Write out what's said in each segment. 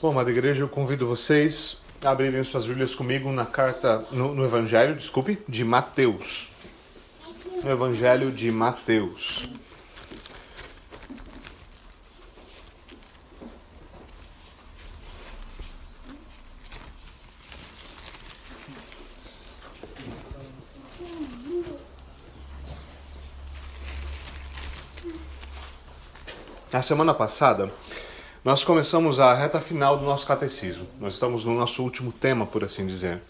Bom, amada igreja, eu convido vocês a abrirem suas Bíblias comigo na carta, no, no Evangelho, desculpe, de Mateus. No Evangelho de Mateus. Na semana passada, nós começamos a reta final do nosso catecismo. Nós estamos no nosso último tema, por assim dizer.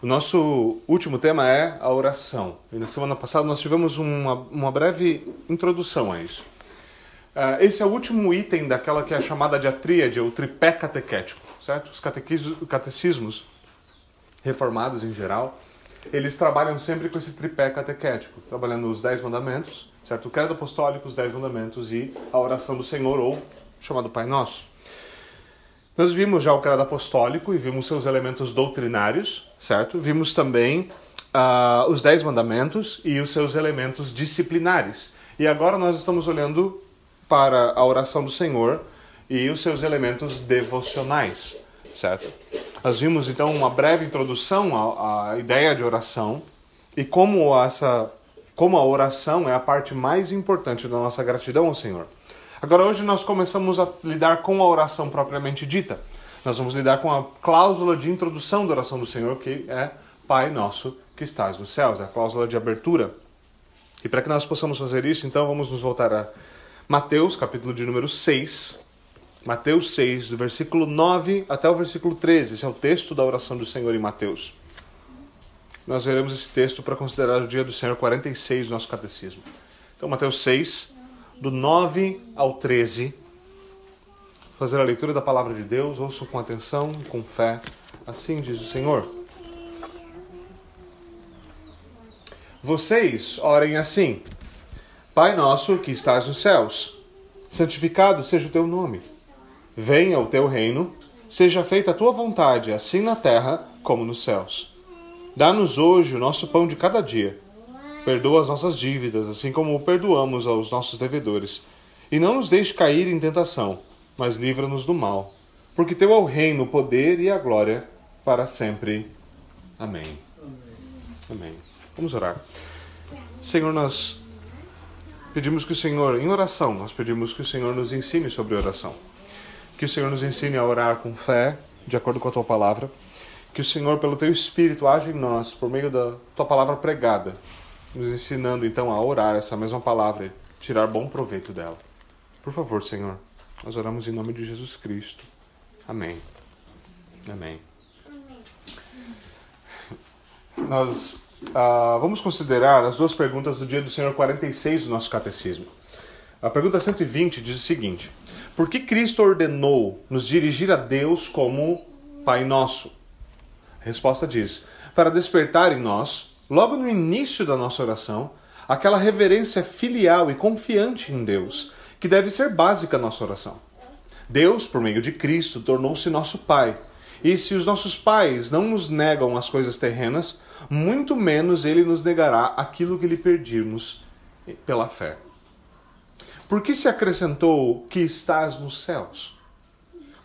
O nosso último tema é a oração. E na semana passada nós tivemos uma, uma breve introdução a isso. Uh, esse é o último item daquela que é chamada de a tríade, ou tripé catequético, certo? Os catecismos reformados em geral, eles trabalham sempre com esse tripé catequético, trabalhando os dez mandamentos, certo? O credo apostólico, os dez mandamentos e a oração do Senhor, ou chamado Pai Nosso. Nós vimos já o credo apostólico e vimos seus elementos doutrinários, certo? Vimos também uh, os dez mandamentos e os seus elementos disciplinares. E agora nós estamos olhando para a oração do Senhor e os seus elementos devocionais, certo? Nós vimos então uma breve introdução à, à ideia de oração e como essa como a oração é a parte mais importante da nossa gratidão ao Senhor. Agora, hoje nós começamos a lidar com a oração propriamente dita. Nós vamos lidar com a cláusula de introdução da oração do Senhor, que é Pai Nosso que estás nos céus, é a cláusula de abertura. E para que nós possamos fazer isso, então vamos nos voltar a Mateus, capítulo de número 6. Mateus 6, do versículo 9 até o versículo 13. Esse é o texto da oração do Senhor em Mateus nós veremos esse texto para considerar o dia do Senhor 46 do nosso catecismo. Então, Mateus 6, do 9 ao 13. Fazer a leitura da palavra de Deus, ouçam com atenção, com fé. Assim diz o Senhor. Vocês orem assim: Pai nosso que estás nos céus, santificado seja o teu nome. Venha o teu reino, seja feita a tua vontade, assim na terra como nos céus. Dá-nos hoje o nosso pão de cada dia. Perdoa as nossas dívidas, assim como perdoamos aos nossos devedores. E não nos deixe cair em tentação, mas livra-nos do mal. Porque teu é o reino, o poder e a glória para sempre. Amém. Amém. Vamos orar. Senhor, nós pedimos que o Senhor, em oração, nós pedimos que o Senhor nos ensine sobre oração. Que o Senhor nos ensine a orar com fé, de acordo com a tua palavra que o Senhor, pelo teu Espírito, age em nós por meio da tua palavra pregada, nos ensinando então a orar essa mesma palavra e tirar bom proveito dela. Por favor, Senhor, nós oramos em nome de Jesus Cristo. Amém. Amém. Nós uh, vamos considerar as duas perguntas do dia do Senhor 46 do nosso catecismo. A pergunta 120 diz o seguinte: Por que Cristo ordenou nos dirigir a Deus como Pai Nosso? A resposta diz: para despertar em nós, logo no início da nossa oração, aquela reverência filial e confiante em Deus, que deve ser básica na nossa oração. Deus, por meio de Cristo, tornou-se nosso Pai. E se os nossos pais não nos negam as coisas terrenas, muito menos ele nos negará aquilo que lhe perdimos pela fé. Por que se acrescentou que estás nos céus?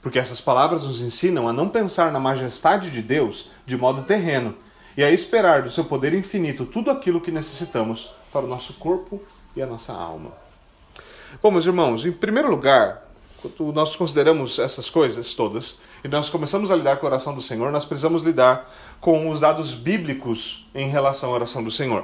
porque essas palavras nos ensinam a não pensar na majestade de Deus de modo terreno e a esperar do seu poder infinito tudo aquilo que necessitamos para o nosso corpo e a nossa alma. Bom, meus irmãos, em primeiro lugar, quando nós consideramos essas coisas todas e nós começamos a lidar com a oração do Senhor, nós precisamos lidar com os dados bíblicos em relação à oração do Senhor.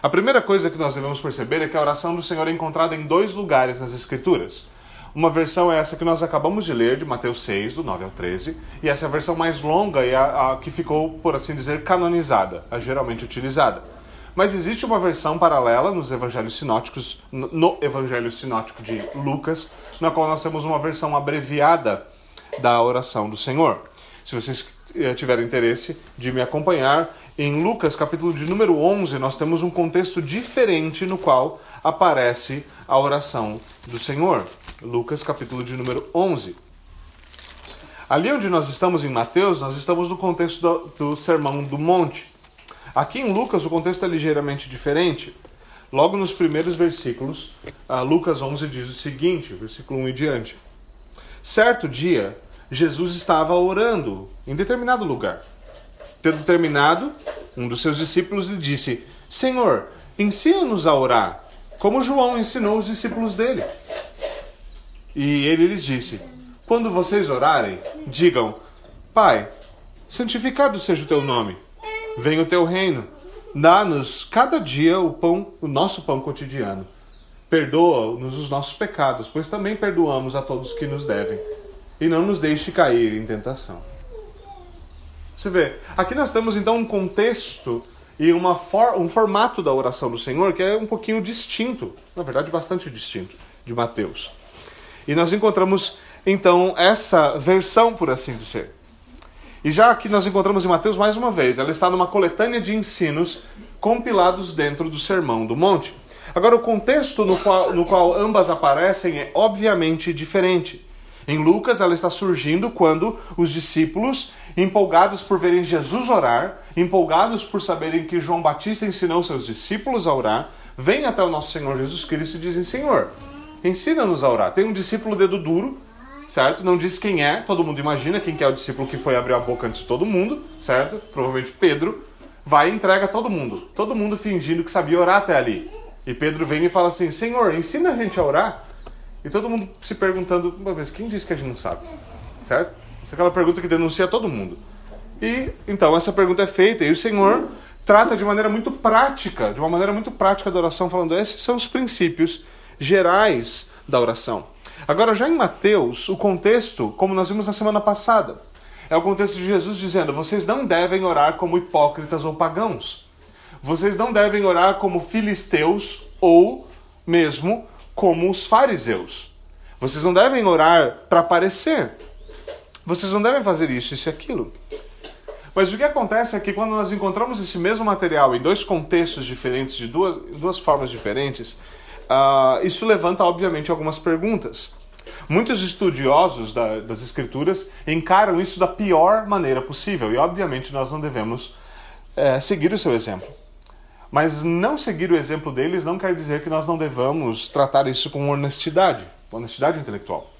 A primeira coisa que nós devemos perceber é que a oração do Senhor é encontrada em dois lugares nas Escrituras. Uma versão é essa que nós acabamos de ler, de Mateus 6, do 9 ao 13, e essa é a versão mais longa e a, a que ficou, por assim dizer, canonizada, a geralmente utilizada. Mas existe uma versão paralela nos evangelhos sinóticos, no evangelho sinótico de Lucas, na qual nós temos uma versão abreviada da oração do Senhor. Se vocês eh, tiverem interesse de me acompanhar, em Lucas, capítulo de número 11, nós temos um contexto diferente no qual aparece a oração do Senhor. Lucas, capítulo de número 11. Ali onde nós estamos em Mateus, nós estamos no contexto do, do Sermão do Monte. Aqui em Lucas, o contexto é ligeiramente diferente. Logo nos primeiros versículos, Lucas 11 diz o seguinte, versículo 1 e diante. Certo dia, Jesus estava orando em determinado lugar. Tendo terminado, um dos seus discípulos lhe disse: Senhor, ensina-nos a orar, como João ensinou os discípulos dele. E ele lhes disse: Quando vocês orarem, digam: Pai, santificado seja o teu nome, venha o teu reino, dá-nos cada dia o pão, o nosso pão cotidiano. Perdoa-nos os nossos pecados, pois também perdoamos a todos que nos devem, e não nos deixe cair em tentação. Você vê, aqui nós temos então um contexto e uma for, um formato da oração do Senhor que é um pouquinho distinto, na verdade bastante distinto, de Mateus. E nós encontramos então essa versão, por assim dizer. E já aqui nós encontramos em Mateus mais uma vez, ela está numa coletânea de ensinos compilados dentro do Sermão do Monte. Agora, o contexto no qual, no qual ambas aparecem é obviamente diferente. Em Lucas, ela está surgindo quando os discípulos, empolgados por verem Jesus orar, empolgados por saberem que João Batista ensinou seus discípulos a orar, vêm até o nosso Senhor Jesus Cristo e dizem: Senhor, ensina-nos a orar. Tem um discípulo dedo duro, certo? Não diz quem é, todo mundo imagina quem que é o discípulo que foi abrir a boca antes de todo mundo, certo? Provavelmente Pedro. Vai e entrega todo mundo. Todo mundo fingindo que sabia orar até ali. E Pedro vem e fala assim: Senhor, ensina a gente a orar. E todo mundo se perguntando: mas quem disse que a gente não sabe? Certo? Essa é aquela pergunta que denuncia todo mundo. E então essa pergunta é feita e o Senhor trata de maneira muito prática, de uma maneira muito prática da oração, falando: esses são os princípios gerais da oração. Agora, já em Mateus, o contexto, como nós vimos na semana passada, é o contexto de Jesus dizendo: vocês não devem orar como hipócritas ou pagãos. Vocês não devem orar como filisteus ou mesmo como os fariseus. Vocês não devem orar para parecer. Vocês não devem fazer isso, isso e aquilo. Mas o que acontece é que quando nós encontramos esse mesmo material em dois contextos diferentes, de duas, duas formas diferentes, uh, isso levanta, obviamente, algumas perguntas. Muitos estudiosos da, das escrituras encaram isso da pior maneira possível e, obviamente, nós não devemos é, seguir o seu exemplo. Mas não seguir o exemplo deles não quer dizer que nós não devamos tratar isso com honestidade, honestidade intelectual.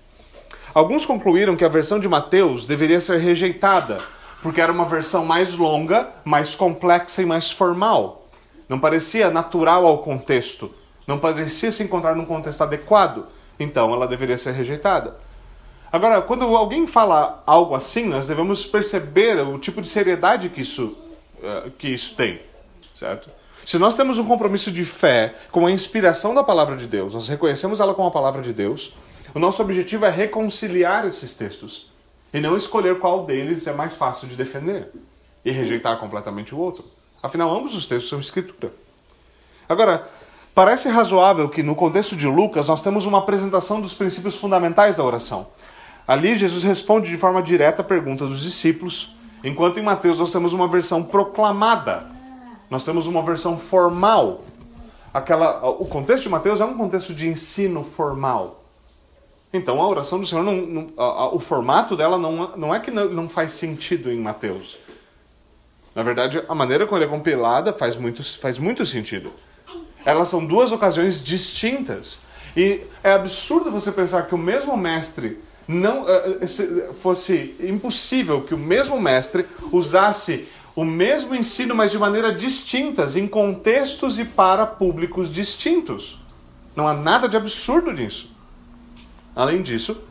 Alguns concluíram que a versão de Mateus deveria ser rejeitada, porque era uma versão mais longa, mais complexa e mais formal. Não parecia natural ao contexto, não parecia se encontrar num contexto adequado, então ela deveria ser rejeitada. Agora, quando alguém fala algo assim, nós devemos perceber o tipo de seriedade que isso, uh, que isso tem, certo? Se nós temos um compromisso de fé com a inspiração da palavra de Deus, nós reconhecemos ela como a palavra de Deus, o nosso objetivo é reconciliar esses textos e não escolher qual deles é mais fácil de defender e rejeitar completamente o outro. Afinal, ambos os textos são escritura. Agora, parece razoável que no contexto de Lucas nós temos uma apresentação dos princípios fundamentais da oração. Ali, Jesus responde de forma direta a pergunta dos discípulos, enquanto em Mateus nós temos uma versão proclamada nós temos uma versão formal. Aquela, o contexto de Mateus é um contexto de ensino formal. Então a oração do Senhor, não, não, a, a, o formato dela não, não é que não, não faz sentido em Mateus. Na verdade, a maneira como ele é compilada faz muito, faz muito sentido. Elas são duas ocasiões distintas. E é absurdo você pensar que o mesmo mestre não eh, eh, fosse impossível que o mesmo mestre usasse o mesmo ensino, mas de maneira distintas, em contextos e para públicos distintos. Não há nada de absurdo nisso. Além disso,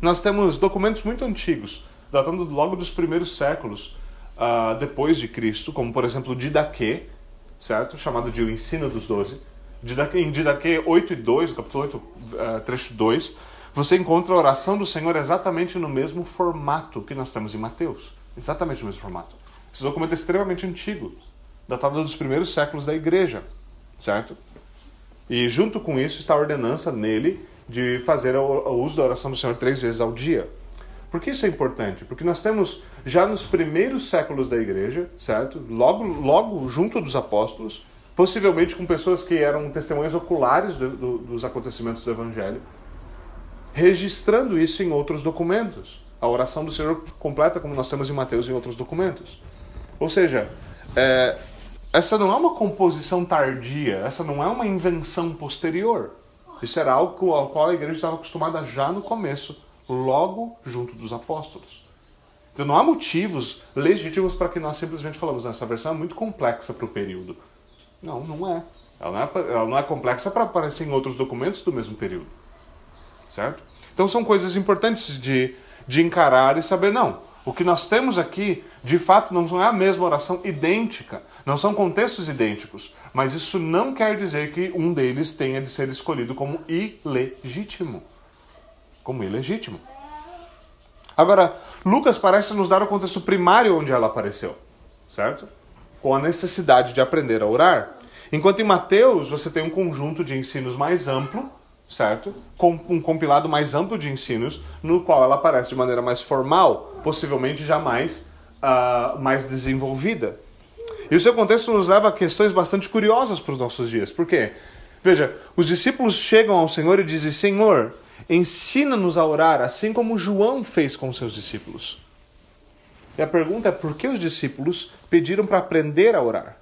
nós temos documentos muito antigos, datando logo dos primeiros séculos uh, depois de Cristo, como por exemplo Didaquê, certo? Chamado de O Ensino dos Doze. Em Didaquê 8 e 2, capítulo 8, uh, ah, trecho 2, você encontra a oração do Senhor exatamente no mesmo formato que nós temos em Mateus. Exatamente no mesmo formato. Esse documento é extremamente antigo, datado dos primeiros séculos da igreja, certo? E junto com isso está a ordenança nele de fazer o uso da oração do Senhor três vezes ao dia. Por que isso é importante? Porque nós temos já nos primeiros séculos da igreja, certo? Logo, logo junto dos apóstolos, possivelmente com pessoas que eram testemunhas oculares do, do, dos acontecimentos do Evangelho, registrando isso em outros documentos. A oração do Senhor completa, como nós temos em Mateus em outros documentos. Ou seja, é, essa não é uma composição tardia, essa não é uma invenção posterior. Isso era algo ao qual a igreja estava acostumada já no começo, logo junto dos apóstolos. Então não há motivos legítimos para que nós simplesmente falamos, essa versão é muito complexa para o período. Não, não é. Ela não é, ela não é complexa para aparecer em outros documentos do mesmo período. Certo? Então são coisas importantes de, de encarar e saber, não, o que nós temos aqui, de fato, não é a mesma oração idêntica, não são contextos idênticos, mas isso não quer dizer que um deles tenha de ser escolhido como ilegítimo. Como ilegítimo. Agora, Lucas parece nos dar o contexto primário onde ela apareceu, certo? Com a necessidade de aprender a orar. Enquanto em Mateus você tem um conjunto de ensinos mais amplo, certo? Com um compilado mais amplo de ensinos, no qual ela aparece de maneira mais formal, possivelmente jamais uh, mais desenvolvida. E o seu contexto nos leva a questões bastante curiosas para os nossos dias. Por quê? Veja, os discípulos chegam ao Senhor e dizem: Senhor, ensina-nos a orar, assim como João fez com seus discípulos. E a pergunta é: por que os discípulos pediram para aprender a orar?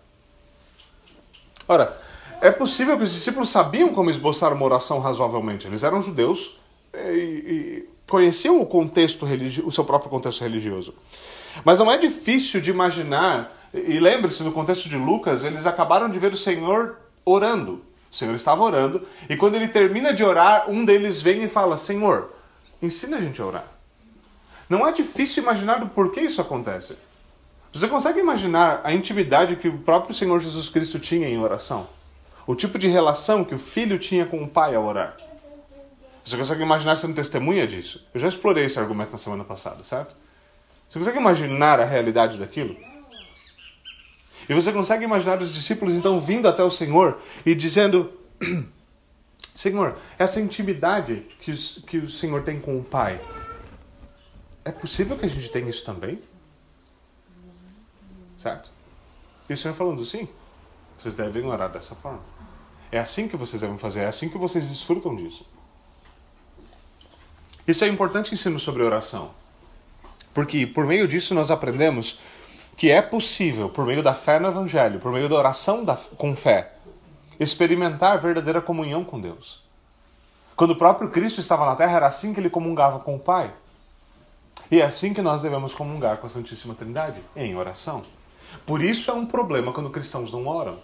Ora, é possível que os discípulos sabiam como esboçar uma oração razoavelmente. Eles eram judeus e, e conheciam o contexto religioso, o seu próprio contexto religioso. Mas não é difícil de imaginar, e lembre-se, no contexto de Lucas, eles acabaram de ver o Senhor orando. O Senhor estava orando, e quando ele termina de orar, um deles vem e fala: Senhor, ensina a gente a orar. Não é difícil imaginar do porquê isso acontece. Você consegue imaginar a intimidade que o próprio Senhor Jesus Cristo tinha em oração? O tipo de relação que o filho tinha com o pai ao orar? Você consegue imaginar sendo testemunha disso? Eu já explorei esse argumento na semana passada, certo? Você consegue imaginar a realidade daquilo? E você consegue imaginar os discípulos então vindo até o Senhor e dizendo: Senhor, essa intimidade que, que o Senhor tem com o Pai, é possível que a gente tenha isso também? Certo? E o Senhor falando: sim, vocês devem orar dessa forma. É assim que vocês devem fazer, é assim que vocês desfrutam disso. Isso é importante ensino sobre oração. Porque por meio disso nós aprendemos que é possível, por meio da fé no Evangelho, por meio da oração da, com fé, experimentar verdadeira comunhão com Deus. Quando o próprio Cristo estava na terra, era assim que ele comungava com o Pai. E é assim que nós devemos comungar com a Santíssima Trindade, em oração. Por isso é um problema quando cristãos não oram.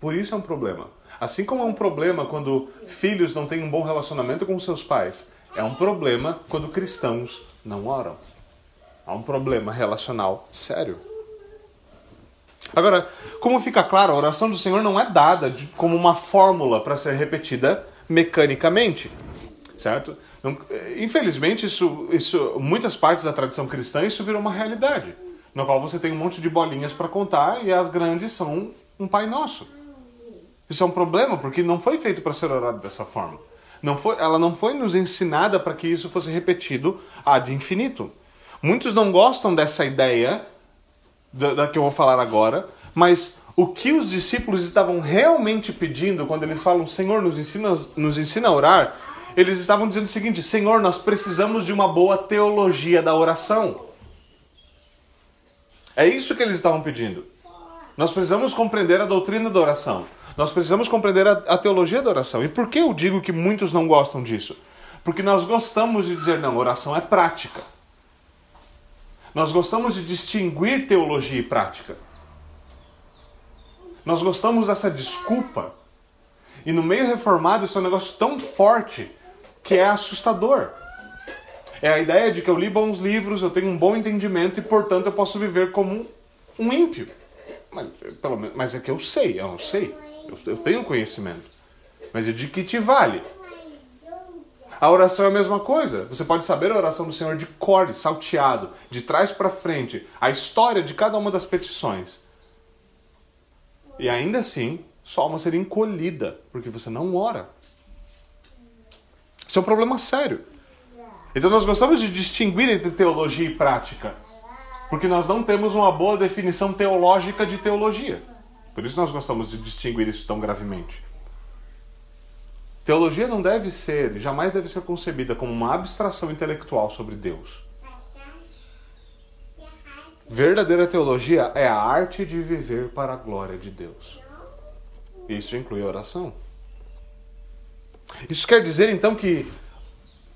Por isso é um problema. Assim como é um problema quando filhos não têm um bom relacionamento com seus pais, é um problema quando cristãos não oram. Há um problema relacional sério. Agora, como fica claro, a oração do Senhor não é dada de, como uma fórmula para ser repetida mecanicamente, certo? Infelizmente, isso, isso, muitas partes da tradição cristã, isso virou uma realidade, no qual você tem um monte de bolinhas para contar e as grandes são um Pai Nosso. Isso é um problema porque não foi feito para ser orado dessa forma. Não foi, ela não foi nos ensinada para que isso fosse repetido ad infinito. Muitos não gostam dessa ideia da, da que eu vou falar agora, mas o que os discípulos estavam realmente pedindo quando eles falam Senhor, nos ensina, nos ensina a orar, eles estavam dizendo o seguinte: Senhor, nós precisamos de uma boa teologia da oração. É isso que eles estavam pedindo. Nós precisamos compreender a doutrina da oração. Nós precisamos compreender a, a teologia da oração. E por que eu digo que muitos não gostam disso? Porque nós gostamos de dizer, não, oração é prática. Nós gostamos de distinguir teologia e prática. Nós gostamos dessa desculpa. E no meio reformado isso é um negócio tão forte que é assustador. É a ideia de que eu li bons livros, eu tenho um bom entendimento e, portanto, eu posso viver como um ímpio. Mas, pelo menos, mas é que eu sei, eu sei. Eu, eu tenho conhecimento. Mas de que te vale? A oração é a mesma coisa. Você pode saber a oração do Senhor de cor, salteado, de trás para frente, a história de cada uma das petições. E ainda assim, sua alma seria encolhida, porque você não ora. Isso é um problema sério. Então nós gostamos de distinguir entre teologia e prática, porque nós não temos uma boa definição teológica de teologia. Por isso nós gostamos de distinguir isso tão gravemente. Teologia não deve ser, jamais deve ser concebida como uma abstração intelectual sobre Deus. Verdadeira teologia é a arte de viver para a glória de Deus. Isso inclui oração. Isso quer dizer então que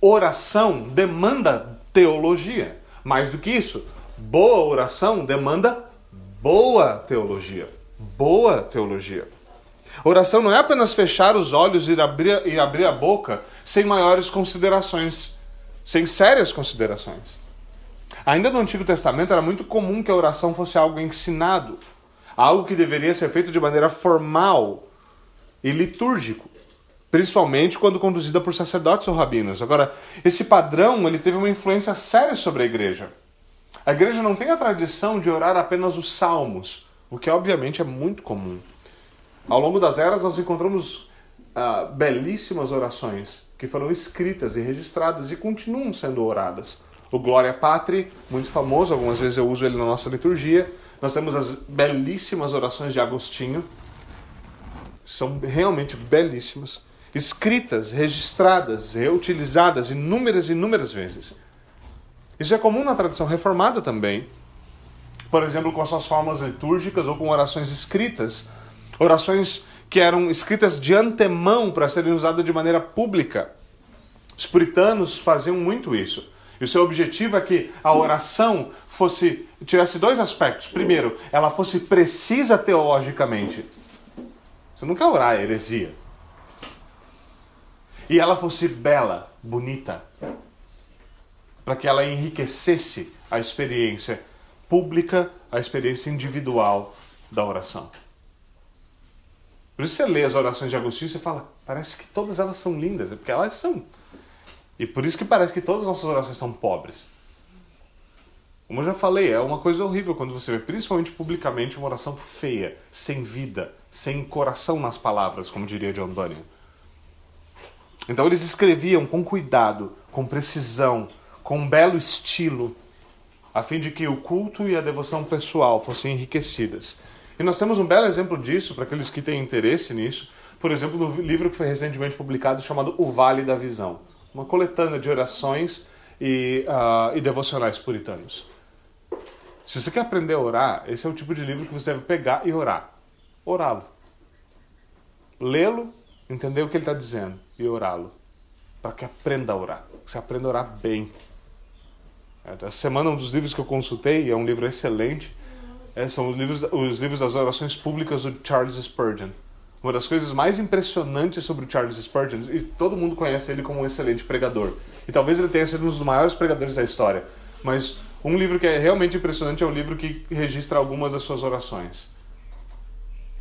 oração demanda teologia. Mais do que isso, boa oração demanda boa teologia. Boa teologia. Oração não é apenas fechar os olhos e abrir, e abrir a boca sem maiores considerações, sem sérias considerações. Ainda no Antigo Testamento era muito comum que a oração fosse algo ensinado, algo que deveria ser feito de maneira formal e litúrgico, principalmente quando conduzida por sacerdotes ou rabinos. Agora, esse padrão ele teve uma influência séria sobre a igreja. A igreja não tem a tradição de orar apenas os salmos, o que obviamente é muito comum. Ao longo das eras, nós encontramos uh, belíssimas orações que foram escritas e registradas e continuam sendo oradas. O Glória Patri, muito famoso, algumas vezes eu uso ele na nossa liturgia. Nós temos as belíssimas orações de Agostinho, são realmente belíssimas, escritas, registradas, reutilizadas inúmeras e inúmeras vezes. Isso é comum na tradição reformada também. Por exemplo, com as suas formas litúrgicas ou com orações escritas orações que eram escritas de antemão para serem usadas de maneira pública. Os puritanos faziam muito isso. E o seu objetivo é que a oração fosse tivesse dois aspectos. Primeiro, ela fosse precisa teologicamente. Você não quer orar a heresia. E ela fosse bela, bonita, para que ela enriquecesse a experiência pública, a experiência individual da oração. Por isso você lê as orações de Agostinho e fala, parece que todas elas são lindas, é porque elas são. E por isso que parece que todas as nossas orações são pobres. Como eu já falei, é uma coisa horrível quando você vê, principalmente publicamente, uma oração feia, sem vida, sem coração nas palavras, como diria John Bunyan. Então eles escreviam com cuidado, com precisão, com um belo estilo, a fim de que o culto e a devoção pessoal fossem enriquecidas e nós temos um belo exemplo disso para aqueles que têm interesse nisso, por exemplo, no livro que foi recentemente publicado chamado O Vale da Visão, uma coletânea de orações e, uh, e devocionais puritanos. Se você quer aprender a orar, esse é o tipo de livro que você deve pegar e orar. Orá-lo. Lê-lo, entender o que ele está dizendo e orá-lo. Para que aprenda a orar. Que você aprenda a orar bem. Essa semana, um dos livros que eu consultei, é um livro excelente, é, são os livros, os livros das orações públicas do Charles Spurgeon. Uma das coisas mais impressionantes sobre o Charles Spurgeon, e todo mundo conhece ele como um excelente pregador, e talvez ele tenha sido um dos maiores pregadores da história, mas um livro que é realmente impressionante é um livro que registra algumas das suas orações.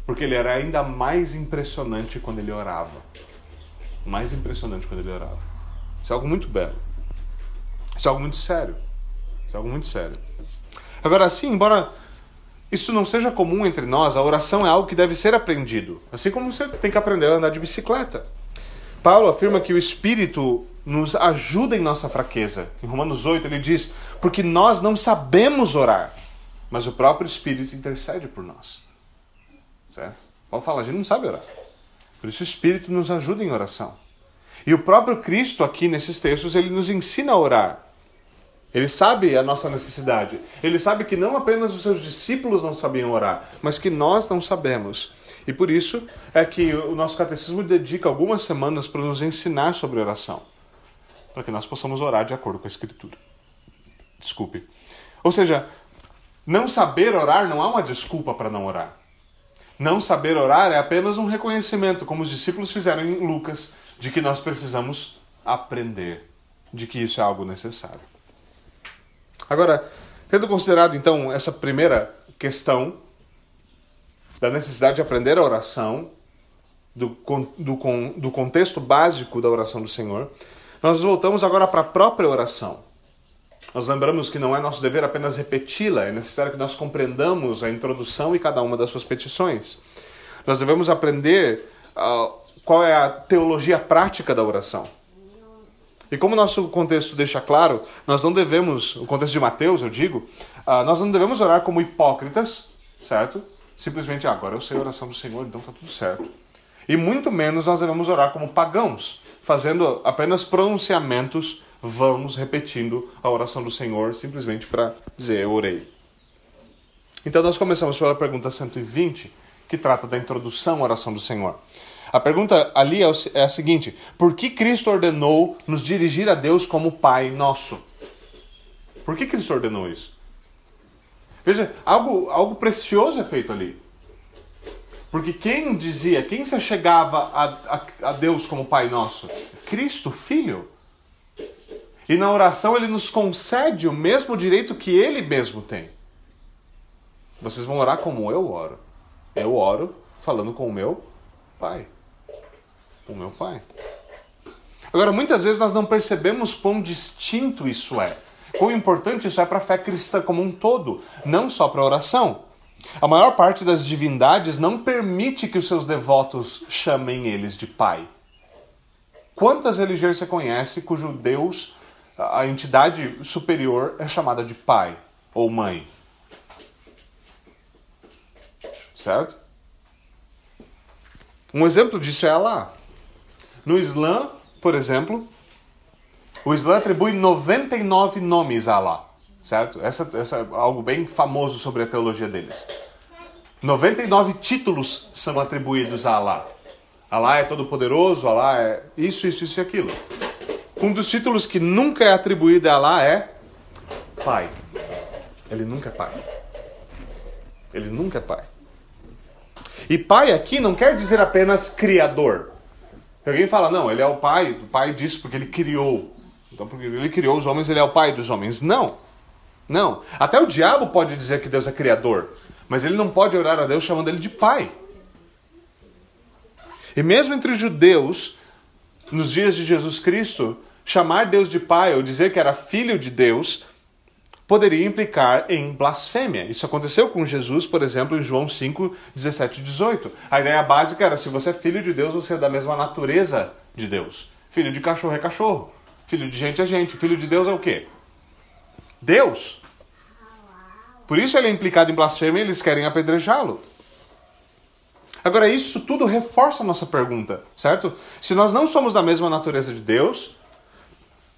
Porque ele era ainda mais impressionante quando ele orava. Mais impressionante quando ele orava. Isso é algo muito belo. Isso é algo muito sério. Isso é algo muito sério. Agora, assim, embora isso não seja comum entre nós, a oração é algo que deve ser aprendido, assim como você tem que aprender a andar de bicicleta. Paulo afirma que o Espírito nos ajuda em nossa fraqueza. Em Romanos 8 ele diz: Porque nós não sabemos orar, mas o próprio Espírito intercede por nós. Certo? Paulo fala: a gente não sabe orar. Por isso o Espírito nos ajuda em oração. E o próprio Cristo, aqui nesses textos, ele nos ensina a orar. Ele sabe a nossa necessidade. Ele sabe que não apenas os seus discípulos não sabiam orar, mas que nós não sabemos. E por isso é que o nosso catecismo dedica algumas semanas para nos ensinar sobre oração, para que nós possamos orar de acordo com a Escritura. Desculpe. Ou seja, não saber orar não é uma desculpa para não orar. Não saber orar é apenas um reconhecimento, como os discípulos fizeram em Lucas, de que nós precisamos aprender, de que isso é algo necessário. Agora, tendo considerado então essa primeira questão da necessidade de aprender a oração, do, do, do contexto básico da oração do Senhor, nós voltamos agora para a própria oração. Nós lembramos que não é nosso dever apenas repeti-la, é necessário que nós compreendamos a introdução e cada uma das suas petições. Nós devemos aprender uh, qual é a teologia prática da oração. E como o nosso contexto deixa claro, nós não devemos, o contexto de Mateus, eu digo, uh, nós não devemos orar como hipócritas, certo? Simplesmente, ah, agora eu sei a oração do Senhor, então está tudo certo. E muito menos nós devemos orar como pagãos, fazendo apenas pronunciamentos vãos, repetindo a oração do Senhor, simplesmente para dizer, eu orei. Então nós começamos pela pergunta 120, que trata da introdução à oração do Senhor. A pergunta ali é a seguinte: por que Cristo ordenou nos dirigir a Deus como Pai nosso? Por que Cristo ordenou isso? Veja, algo, algo precioso é feito ali. Porque quem dizia, quem se chegava a, a, a Deus como Pai nosso? Cristo, Filho. E na oração ele nos concede o mesmo direito que ele mesmo tem. Vocês vão orar como eu oro. Eu oro falando com o meu Pai. O meu Pai. Agora, muitas vezes nós não percebemos quão distinto isso é. Quão importante isso é para a fé cristã como um todo, não só para a oração. A maior parte das divindades não permite que os seus devotos chamem eles de Pai. Quantas religiões você conhece cujo Deus a entidade superior é chamada de pai ou mãe. Certo? Um exemplo disso é Allah. No Islã, por exemplo, o Islã atribui 99 nomes a Allah. Certo? Essa, essa é algo bem famoso sobre a teologia deles. 99 títulos são atribuídos a Allah. Allah é todo-poderoso, Allah é isso, isso, isso e aquilo. Um dos títulos que nunca é atribuído a Alá é Pai. Ele nunca é pai. Ele nunca é pai. E pai aqui não quer dizer apenas criador. Alguém fala, não, ele é o pai, o pai disso porque ele criou. Então, porque ele criou os homens, ele é o pai dos homens. Não. Não. Até o diabo pode dizer que Deus é criador. Mas ele não pode orar a Deus chamando ele de pai. E mesmo entre os judeus, nos dias de Jesus Cristo, chamar Deus de pai ou dizer que era filho de Deus poderia implicar em blasfêmia. Isso aconteceu com Jesus, por exemplo, em João 5, 17 e 18. A ideia básica era: se você é filho de Deus, você é da mesma natureza de Deus. Filho de cachorro é cachorro. Filho de gente é gente. Filho de Deus é o quê? Deus. Por isso ele é implicado em blasfêmia e eles querem apedrejá-lo. Agora, isso tudo reforça a nossa pergunta, certo? Se nós não somos da mesma natureza de Deus,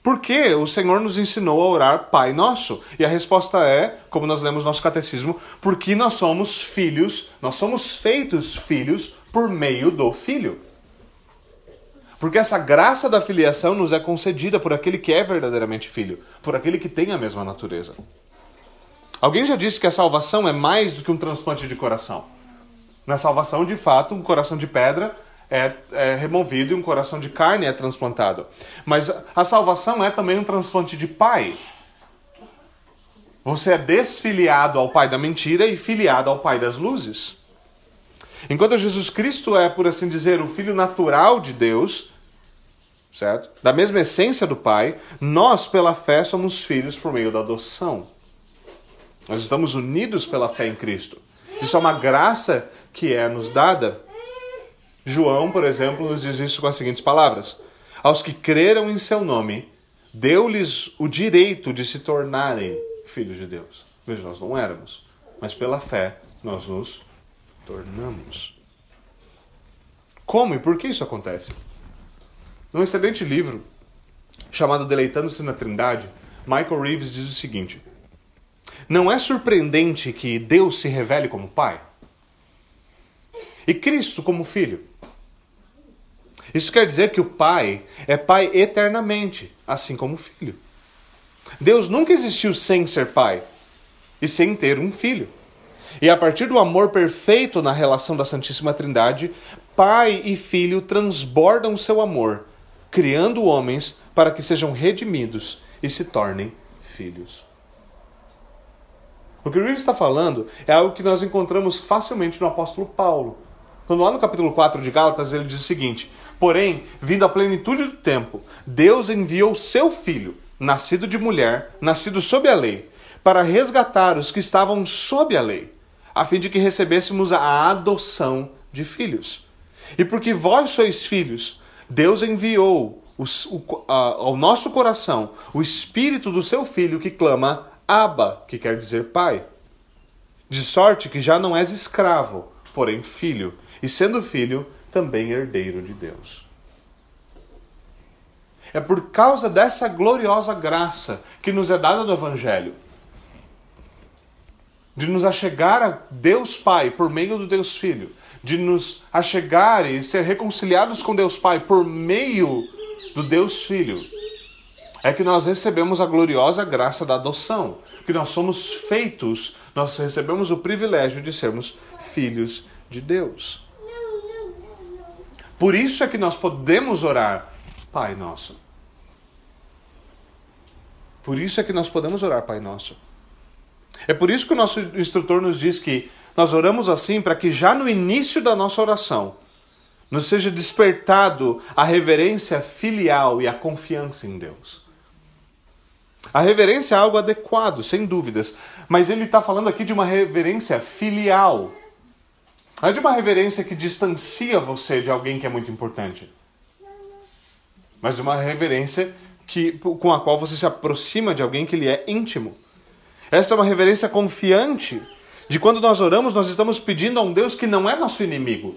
porque o Senhor nos ensinou a orar Pai Nosso. E a resposta é, como nós lemos no nosso catecismo, porque nós somos filhos, nós somos feitos filhos por meio do Filho. Porque essa graça da filiação nos é concedida por aquele que é verdadeiramente filho, por aquele que tem a mesma natureza. Alguém já disse que a salvação é mais do que um transplante de coração. Na salvação, de fato, um coração de pedra é, é, removido e um coração de carne é transplantado. Mas a salvação é também um transplante de pai. Você é desfiliado ao pai da mentira e filiado ao pai das luzes. Enquanto Jesus Cristo é, por assim dizer, o filho natural de Deus, certo? Da mesma essência do pai, nós, pela fé, somos filhos por meio da adoção. Nós estamos unidos pela fé em Cristo. Isso é uma graça que é nos dada João, por exemplo, nos diz isso com as seguintes palavras: Aos que creram em seu nome, deu-lhes o direito de se tornarem filhos de Deus. Veja, nós não éramos, mas pela fé nós nos tornamos. Como e por que isso acontece? Num excelente livro chamado Deleitando-se na Trindade, Michael Reeves diz o seguinte: Não é surpreendente que Deus se revele como Pai e Cristo como Filho. Isso quer dizer que o Pai é Pai eternamente, assim como o Filho. Deus nunca existiu sem ser Pai e sem ter um filho. E a partir do amor perfeito na relação da Santíssima Trindade, Pai e Filho transbordam o seu amor, criando homens para que sejam redimidos e se tornem filhos. O que o Reeves está falando é algo que nós encontramos facilmente no apóstolo Paulo. Quando lá no capítulo 4 de Gálatas ele diz o seguinte: Porém, vindo a plenitude do tempo, Deus enviou seu filho, nascido de mulher, nascido sob a lei, para resgatar os que estavam sob a lei, a fim de que recebêssemos a adoção de filhos. E porque vós sois filhos, Deus enviou o, a, ao nosso coração o espírito do seu filho que clama Abba, que quer dizer pai. De sorte que já não és escravo, porém filho, e sendo filho, também herdeiro de Deus. É por causa dessa gloriosa graça que nos é dada no Evangelho de nos achegar a Deus Pai por meio do Deus Filho, de nos achegar e ser reconciliados com Deus Pai por meio do Deus Filho, é que nós recebemos a gloriosa graça da adoção, que nós somos feitos, nós recebemos o privilégio de sermos filhos de Deus. Por isso é que nós podemos orar, Pai Nosso. Por isso é que nós podemos orar, Pai Nosso. É por isso que o nosso instrutor nos diz que nós oramos assim para que já no início da nossa oração nos seja despertado a reverência filial e a confiança em Deus. A reverência é algo adequado, sem dúvidas, mas ele está falando aqui de uma reverência filial. Não é de uma reverência que distancia você de alguém que é muito importante, mas uma reverência que, com a qual você se aproxima de alguém que lhe é íntimo. Essa é uma reverência confiante de quando nós oramos, nós estamos pedindo a um Deus que não é nosso inimigo.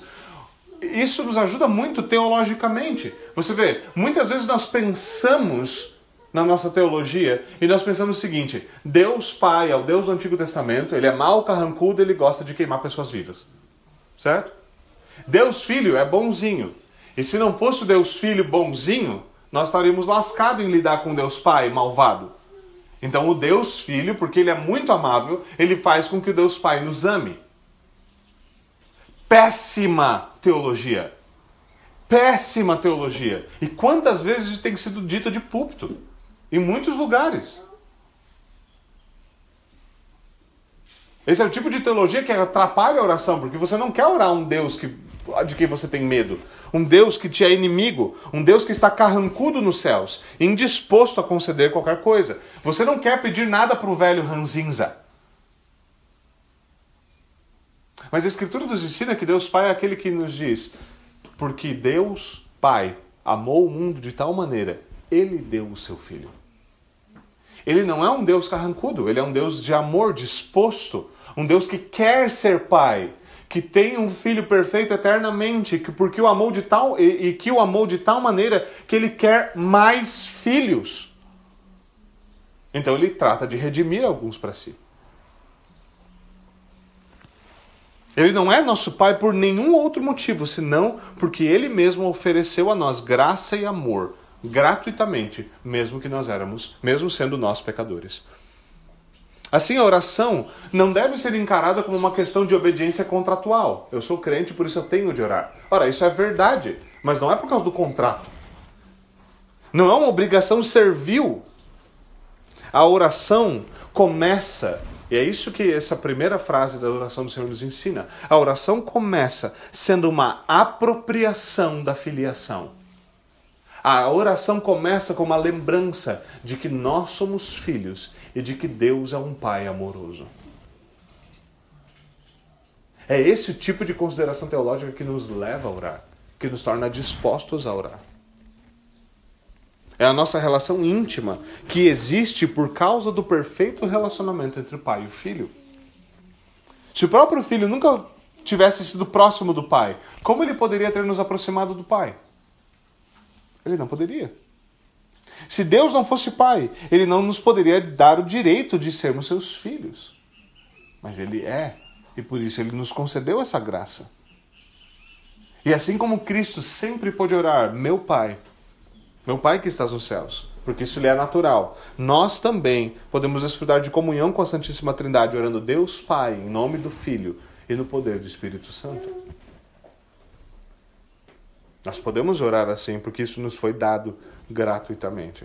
Isso nos ajuda muito teologicamente. Você vê, muitas vezes nós pensamos na nossa teologia e nós pensamos o seguinte: Deus Pai é o Deus do Antigo Testamento, ele é mau, carrancudo, ele gosta de queimar pessoas vivas. Certo? Deus Filho é bonzinho. E se não fosse o Deus Filho bonzinho, nós estaríamos lascados em lidar com Deus Pai malvado. Então, o Deus Filho, porque ele é muito amável, ele faz com que o Deus Pai nos ame. Péssima teologia. Péssima teologia. E quantas vezes isso tem sido dito de púlpito? Em muitos lugares. Esse é o tipo de teologia que atrapalha a oração, porque você não quer orar um Deus que de quem você tem medo. Um Deus que te é inimigo. Um Deus que está carrancudo nos céus, indisposto a conceder qualquer coisa. Você não quer pedir nada para o velho ranzinza. Mas a Escritura nos ensina que Deus Pai é aquele que nos diz: porque Deus Pai amou o mundo de tal maneira, ele deu o seu filho. Ele não é um Deus carrancudo, ele é um Deus de amor disposto, um Deus que quer ser pai, que tem um filho perfeito eternamente, que porque o amou de tal e, e que o amou de tal maneira que ele quer mais filhos. Então ele trata de redimir alguns para si. Ele não é nosso Pai por nenhum outro motivo, senão porque Ele mesmo ofereceu a nós graça e amor gratuitamente, mesmo que nós éramos, mesmo sendo nós pecadores. Assim, a oração não deve ser encarada como uma questão de obediência contratual. Eu sou crente, por isso eu tenho de orar. Ora, isso é verdade, mas não é por causa do contrato. Não é uma obrigação servil. A oração começa, e é isso que essa primeira frase da oração do Senhor nos ensina. A oração começa sendo uma apropriação da filiação. A oração começa com uma lembrança de que nós somos filhos e de que Deus é um Pai amoroso. É esse o tipo de consideração teológica que nos leva a orar, que nos torna dispostos a orar. É a nossa relação íntima que existe por causa do perfeito relacionamento entre o pai e o filho. Se o próprio filho nunca tivesse sido próximo do pai, como ele poderia ter nos aproximado do pai? Ele não poderia. Se Deus não fosse pai, ele não nos poderia dar o direito de sermos seus filhos. Mas ele é, e por isso ele nos concedeu essa graça. E assim como Cristo sempre pôde orar, meu Pai, meu Pai que estás nos céus, porque isso lhe é natural, nós também podemos desfrutar de comunhão com a Santíssima Trindade, orando Deus Pai, em nome do Filho e no poder do Espírito Santo. Nós podemos orar assim porque isso nos foi dado gratuitamente.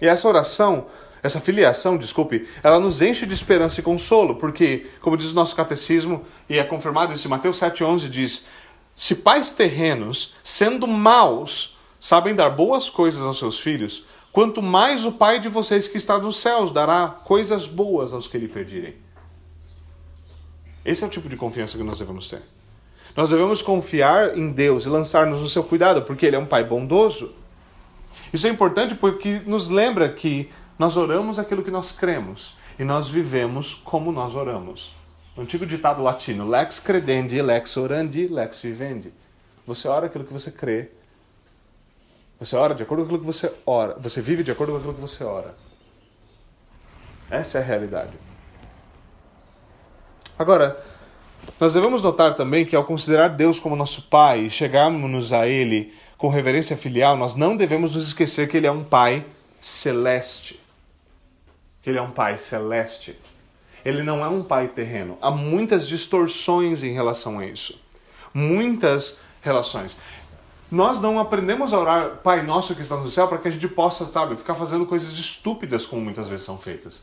E essa oração, essa filiação, desculpe, ela nos enche de esperança e consolo, porque, como diz o nosso catecismo, e é confirmado isso em Mateus 7,11, diz: Se pais terrenos, sendo maus, sabem dar boas coisas aos seus filhos, quanto mais o Pai de vocês que está nos céus dará coisas boas aos que lhe pedirem. Esse é o tipo de confiança que nós devemos ter. Nós devemos confiar em Deus e lançar-nos no seu cuidado, porque Ele é um Pai bondoso. Isso é importante porque nos lembra que nós oramos aquilo que nós cremos e nós vivemos como nós oramos. O antigo ditado latino, lex credendi, lex orandi, lex vivendi. Você ora aquilo que você crê. Você ora de acordo com aquilo que você ora. Você vive de acordo com aquilo que você ora. Essa é a realidade. Agora, nós devemos notar também que ao considerar Deus como nosso Pai e chegarmos a Ele com reverência filial, nós não devemos nos esquecer que Ele é um Pai celeste. Que Ele é um Pai celeste. Ele não é um Pai terreno. Há muitas distorções em relação a isso. Muitas relações. Nós não aprendemos a orar Pai Nosso que está no céu para que a gente possa, sabe, ficar fazendo coisas estúpidas como muitas vezes são feitas.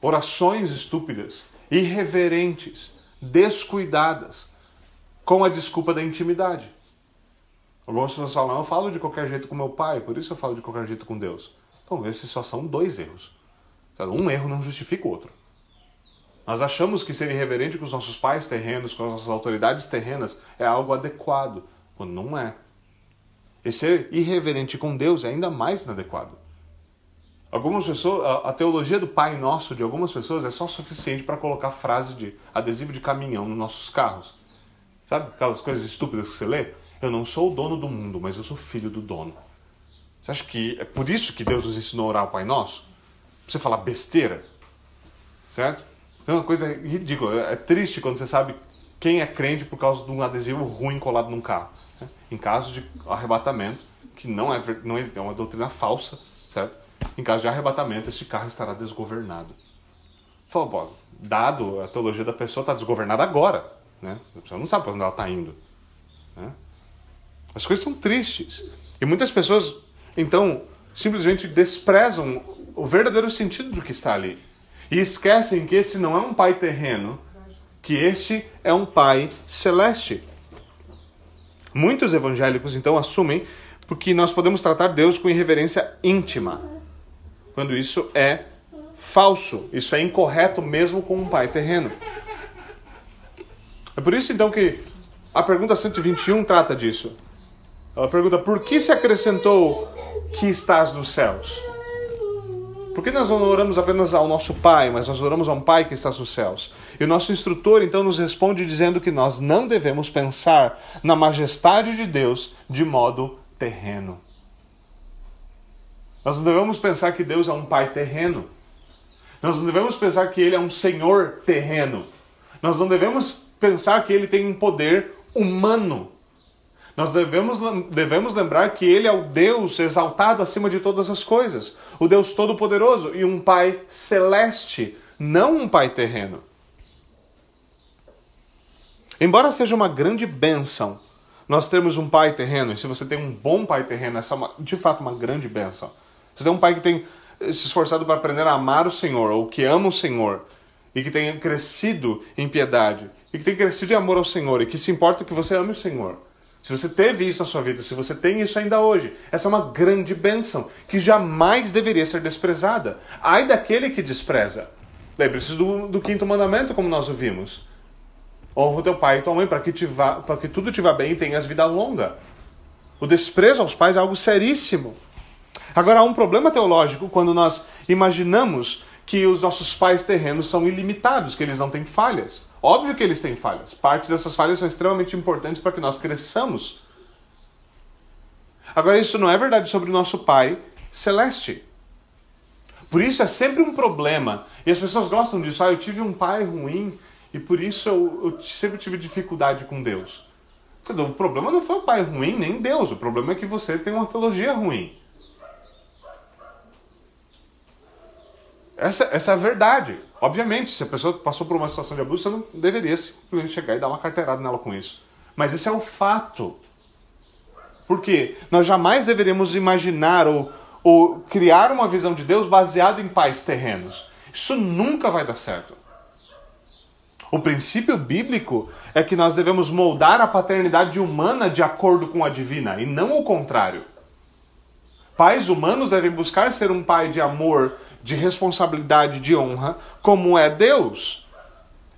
Orações estúpidas, irreverentes, descuidadas, com a desculpa da intimidade. Algumas pessoas falam, eu falo de qualquer jeito com meu pai, por isso eu falo de qualquer jeito com Deus. Então, esses só são dois erros. Um erro não justifica o outro. Nós achamos que ser irreverente com os nossos pais terrenos, com as nossas autoridades terrenas, é algo adequado, quando não é. E ser irreverente com Deus é ainda mais inadequado. Algumas pessoas, a, a teologia do Pai Nosso de algumas pessoas é só suficiente para colocar frase de adesivo de caminhão nos nossos carros. Sabe aquelas coisas estúpidas que você lê? Eu não sou o dono do mundo, mas eu sou filho do dono. Você acha que é por isso que Deus nos ensinou a orar o Pai Nosso? Pra você falar besteira? Certo? É uma coisa ridícula. É triste quando você sabe quem é crente por causa de um adesivo ruim colado num carro. Né? Em caso de arrebatamento, que não é, não é, é uma doutrina falsa, certo? Em caso de arrebatamento, este carro estará desgovernado. Falou, pô, dado a teologia da pessoa, está desgovernada agora. Né? A pessoa não sabe para onde ela está indo. Né? As coisas são tristes. E muitas pessoas, então, simplesmente desprezam o verdadeiro sentido do que está ali. E esquecem que esse não é um pai terreno, que este é um pai celeste. Muitos evangélicos então assumem porque nós podemos tratar Deus com irreverência íntima, quando isso é falso, isso é incorreto mesmo com um pai terreno. É por isso então que a pergunta 121 trata disso. Ela pergunta: por que se acrescentou que estás nos céus? Por que nós não oramos apenas ao nosso Pai, mas nós oramos a um Pai que está nos céus? E o nosso instrutor então nos responde dizendo que nós não devemos pensar na majestade de Deus de modo terreno. Nós não devemos pensar que Deus é um Pai terreno. Nós não devemos pensar que Ele é um Senhor terreno. Nós não devemos pensar que Ele tem um poder humano. Nós devemos, devemos lembrar que Ele é o Deus exaltado acima de todas as coisas, o Deus Todo-Poderoso e um Pai celeste, não um Pai terreno. Embora seja uma grande bênção nós temos um pai terreno, e se você tem um bom pai terreno, essa é uma, de fato uma grande bênção. Você tem um pai que tem se esforçado para aprender a amar o Senhor, ou que ama o Senhor, e que tem crescido em piedade, e que tem crescido em amor ao Senhor, e que se importa que você ame o Senhor. Se você teve isso na sua vida, se você tem isso ainda hoje, essa é uma grande bênção que jamais deveria ser desprezada. Ai daquele que despreza. Lembre-se do, do quinto mandamento, como nós ouvimos. Honra o teu pai e tua mãe para que, que tudo te vá bem e tenhas vida longa. O desprezo aos pais é algo seríssimo. Agora, há um problema teológico quando nós imaginamos que os nossos pais terrenos são ilimitados, que eles não têm falhas. Óbvio que eles têm falhas. Parte dessas falhas são extremamente importantes para que nós cresçamos. Agora, isso não é verdade sobre o nosso Pai celeste. Por isso é sempre um problema. E as pessoas gostam disso. Ah, eu tive um pai ruim e por isso eu, eu sempre tive dificuldade com Deus. O problema não foi o pai ruim, nem Deus. O problema é que você tem uma teologia ruim. Essa, essa é a verdade. Obviamente, se a pessoa passou por uma situação de abuso, você não deveria simplesmente chegar e dar uma carteirada nela com isso. Mas esse é o fato. Porque nós jamais deveríamos imaginar ou, ou criar uma visão de Deus baseada em pais terrenos. Isso nunca vai dar certo. O princípio bíblico é que nós devemos moldar a paternidade humana de acordo com a divina e não o contrário. Pais humanos devem buscar ser um pai de amor, de responsabilidade, de honra, como é Deus.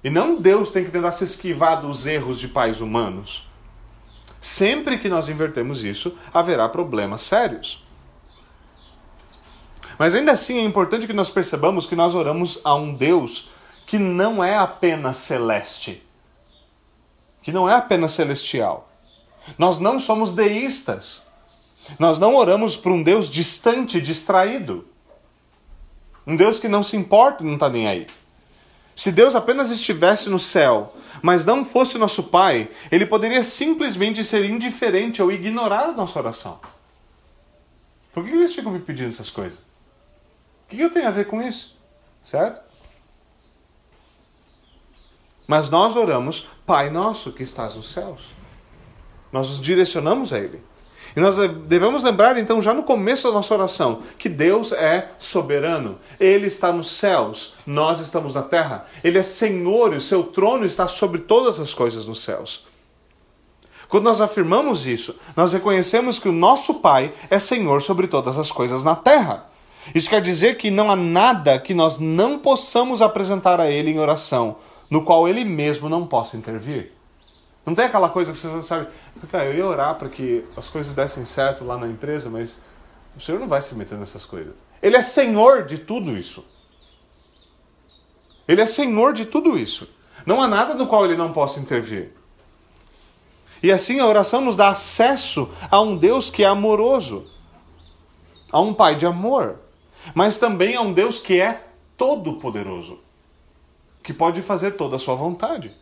E não Deus tem que tentar se esquivar dos erros de pais humanos. Sempre que nós invertemos isso, haverá problemas sérios. Mas ainda assim é importante que nós percebamos que nós oramos a um Deus que não é apenas celeste, que não é apenas celestial. Nós não somos deístas. Nós não oramos para um Deus distante, distraído. Um Deus que não se importa não está nem aí. Se Deus apenas estivesse no céu, mas não fosse nosso Pai, ele poderia simplesmente ser indiferente ou ignorar a nossa oração. Por que eles ficam me pedindo essas coisas? O que eu tenho a ver com isso? Certo? Mas nós oramos, Pai nosso que estás nos céus. Nós nos direcionamos a Ele. E nós devemos lembrar, então, já no começo da nossa oração, que Deus é soberano. Ele está nos céus, nós estamos na terra. Ele é Senhor e o seu trono está sobre todas as coisas nos céus. Quando nós afirmamos isso, nós reconhecemos que o nosso Pai é Senhor sobre todas as coisas na terra. Isso quer dizer que não há nada que nós não possamos apresentar a Ele em oração, no qual Ele mesmo não possa intervir. Não tem aquela coisa que você sabe, cara, eu ia orar para que as coisas dessem certo lá na empresa, mas o Senhor não vai se meter nessas coisas. Ele é Senhor de tudo isso. Ele é Senhor de tudo isso. Não há nada no qual ele não possa intervir. E assim a oração nos dá acesso a um Deus que é amoroso, a um Pai de amor, mas também a um Deus que é todo-poderoso, que pode fazer toda a sua vontade.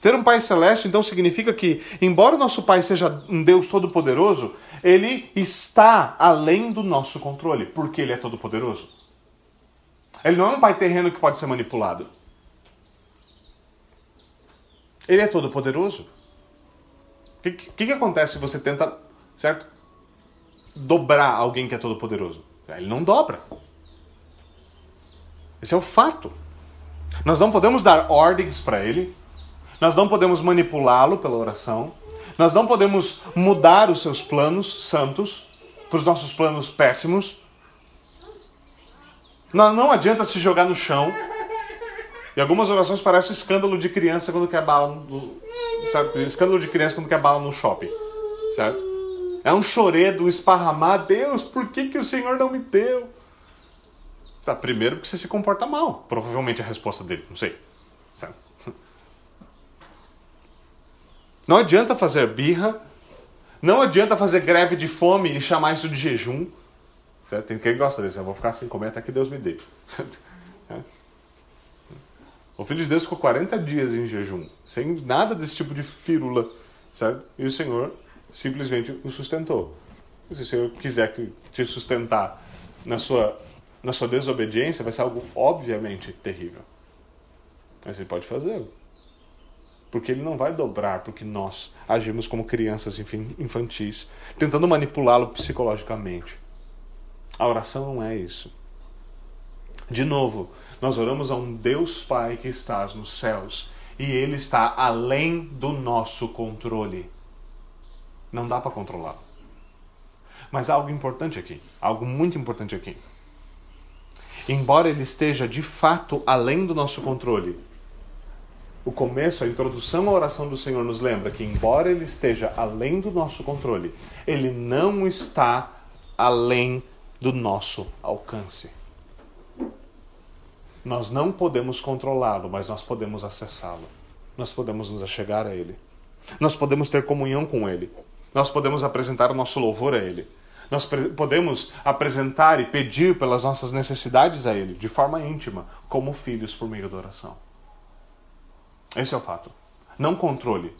Ter um Pai Celeste, então, significa que, embora o nosso Pai seja um Deus todo-poderoso, ele está além do nosso controle, porque ele é todo-poderoso. Ele não é um Pai terreno que pode ser manipulado. Ele é todo-poderoso. O que, que, que acontece se você tenta, certo? Dobrar alguém que é todo-poderoso? Ele não dobra. Esse é o fato. Nós não podemos dar ordens para ele, nós não podemos manipulá-lo pela oração. Nós não podemos mudar os seus planos santos para os nossos planos péssimos. Não, não adianta se jogar no chão. E algumas orações parecem escândalo de criança quando quer bala no? Escândalo de criança quando quer bala no shopping. Certo? É um choredo, esparramar. Deus, por que, que o Senhor não me deu? Tá, primeiro porque você se comporta mal. Provavelmente a resposta dele, não sei. Certo? Não adianta fazer birra, não adianta fazer greve de fome e chamar isso de jejum. Tem quem gosta disso, eu vou ficar sem comer até que Deus me dê. É. O Filho de Deus ficou 40 dias em jejum, sem nada desse tipo de firula? E o Senhor simplesmente o sustentou. Se o Senhor quiser te sustentar na sua, na sua desobediência, vai ser algo obviamente terrível. Mas ele pode fazê-lo porque ele não vai dobrar porque nós agimos como crianças infantis, tentando manipulá-lo psicologicamente. A oração não é isso. De novo, nós oramos a um Deus Pai que estás nos céus e ele está além do nosso controle. Não dá para controlá-lo. Mas há algo importante aqui, algo muito importante aqui. Embora ele esteja de fato além do nosso controle, o começo, a introdução à oração do Senhor nos lembra que, embora ele esteja além do nosso controle, ele não está além do nosso alcance. Nós não podemos controlá-lo, mas nós podemos acessá-lo. Nós podemos nos achegar a ele. Nós podemos ter comunhão com ele. Nós podemos apresentar o nosso louvor a ele. Nós podemos apresentar e pedir pelas nossas necessidades a ele, de forma íntima, como filhos por meio da oração. Esse é o fato. Não controle,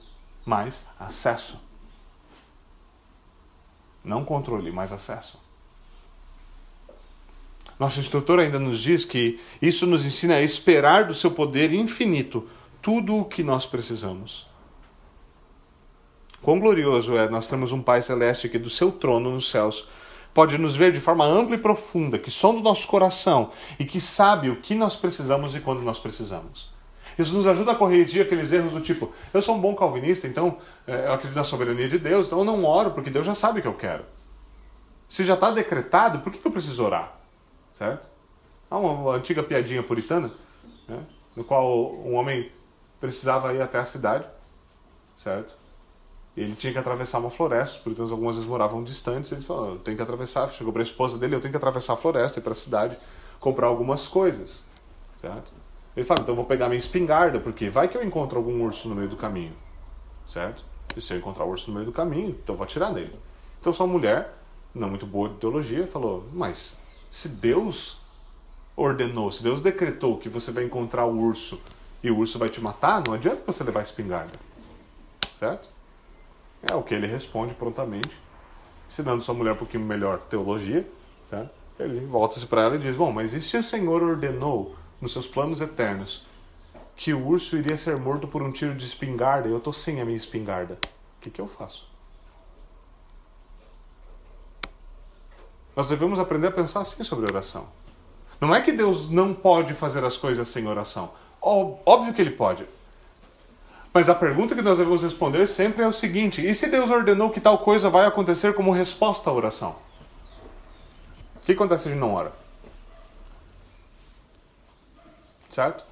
mas acesso. Não controle, mas acesso. Nosso instrutor ainda nos diz que isso nos ensina a esperar do seu poder infinito tudo o que nós precisamos. Quão glorioso é nós temos um Pai Celeste que do seu trono nos céus pode nos ver de forma ampla e profunda, que sonda o nosso coração e que sabe o que nós precisamos e quando nós precisamos. Isso nos ajuda a corrigir aqueles erros do tipo: eu sou um bom calvinista, então é, eu acredito na soberania de Deus, então eu não oro porque Deus já sabe o que eu quero. Se já está decretado, por que eu preciso orar? Certo? Há uma antiga piadinha puritana, né, no qual um homem precisava ir até a cidade, certo? ele tinha que atravessar uma floresta, os puritanos algumas vezes moravam distantes, ele falou, eu tenho que atravessar, chegou para a esposa dele, eu tenho que atravessar a floresta, ir para a cidade, comprar algumas coisas, certo? Ele fala, então eu vou pegar minha espingarda, porque vai que eu encontro algum urso no meio do caminho, certo? E se eu encontrar o urso no meio do caminho, então eu vou atirar nele. Então sua mulher, não muito boa de teologia, falou, mas se Deus ordenou, se Deus decretou que você vai encontrar o urso e o urso vai te matar, não adianta você levar a espingarda. Certo? É o que ele responde prontamente, ensinando sua mulher um pouquinho melhor teologia, certo? Ele volta-se para ela e diz: Bom, mas e se o Senhor ordenou nos seus planos eternos que o urso iria ser morto por um tiro de espingarda e eu estou sem a minha espingarda? O que, que eu faço? Nós devemos aprender a pensar assim sobre oração. Não é que Deus não pode fazer as coisas sem oração. Óbvio que ele pode. Mas a pergunta que nós devemos responder sempre é o seguinte: e se Deus ordenou que tal coisa vai acontecer como resposta à oração? O que acontece se a gente não ora? Certo?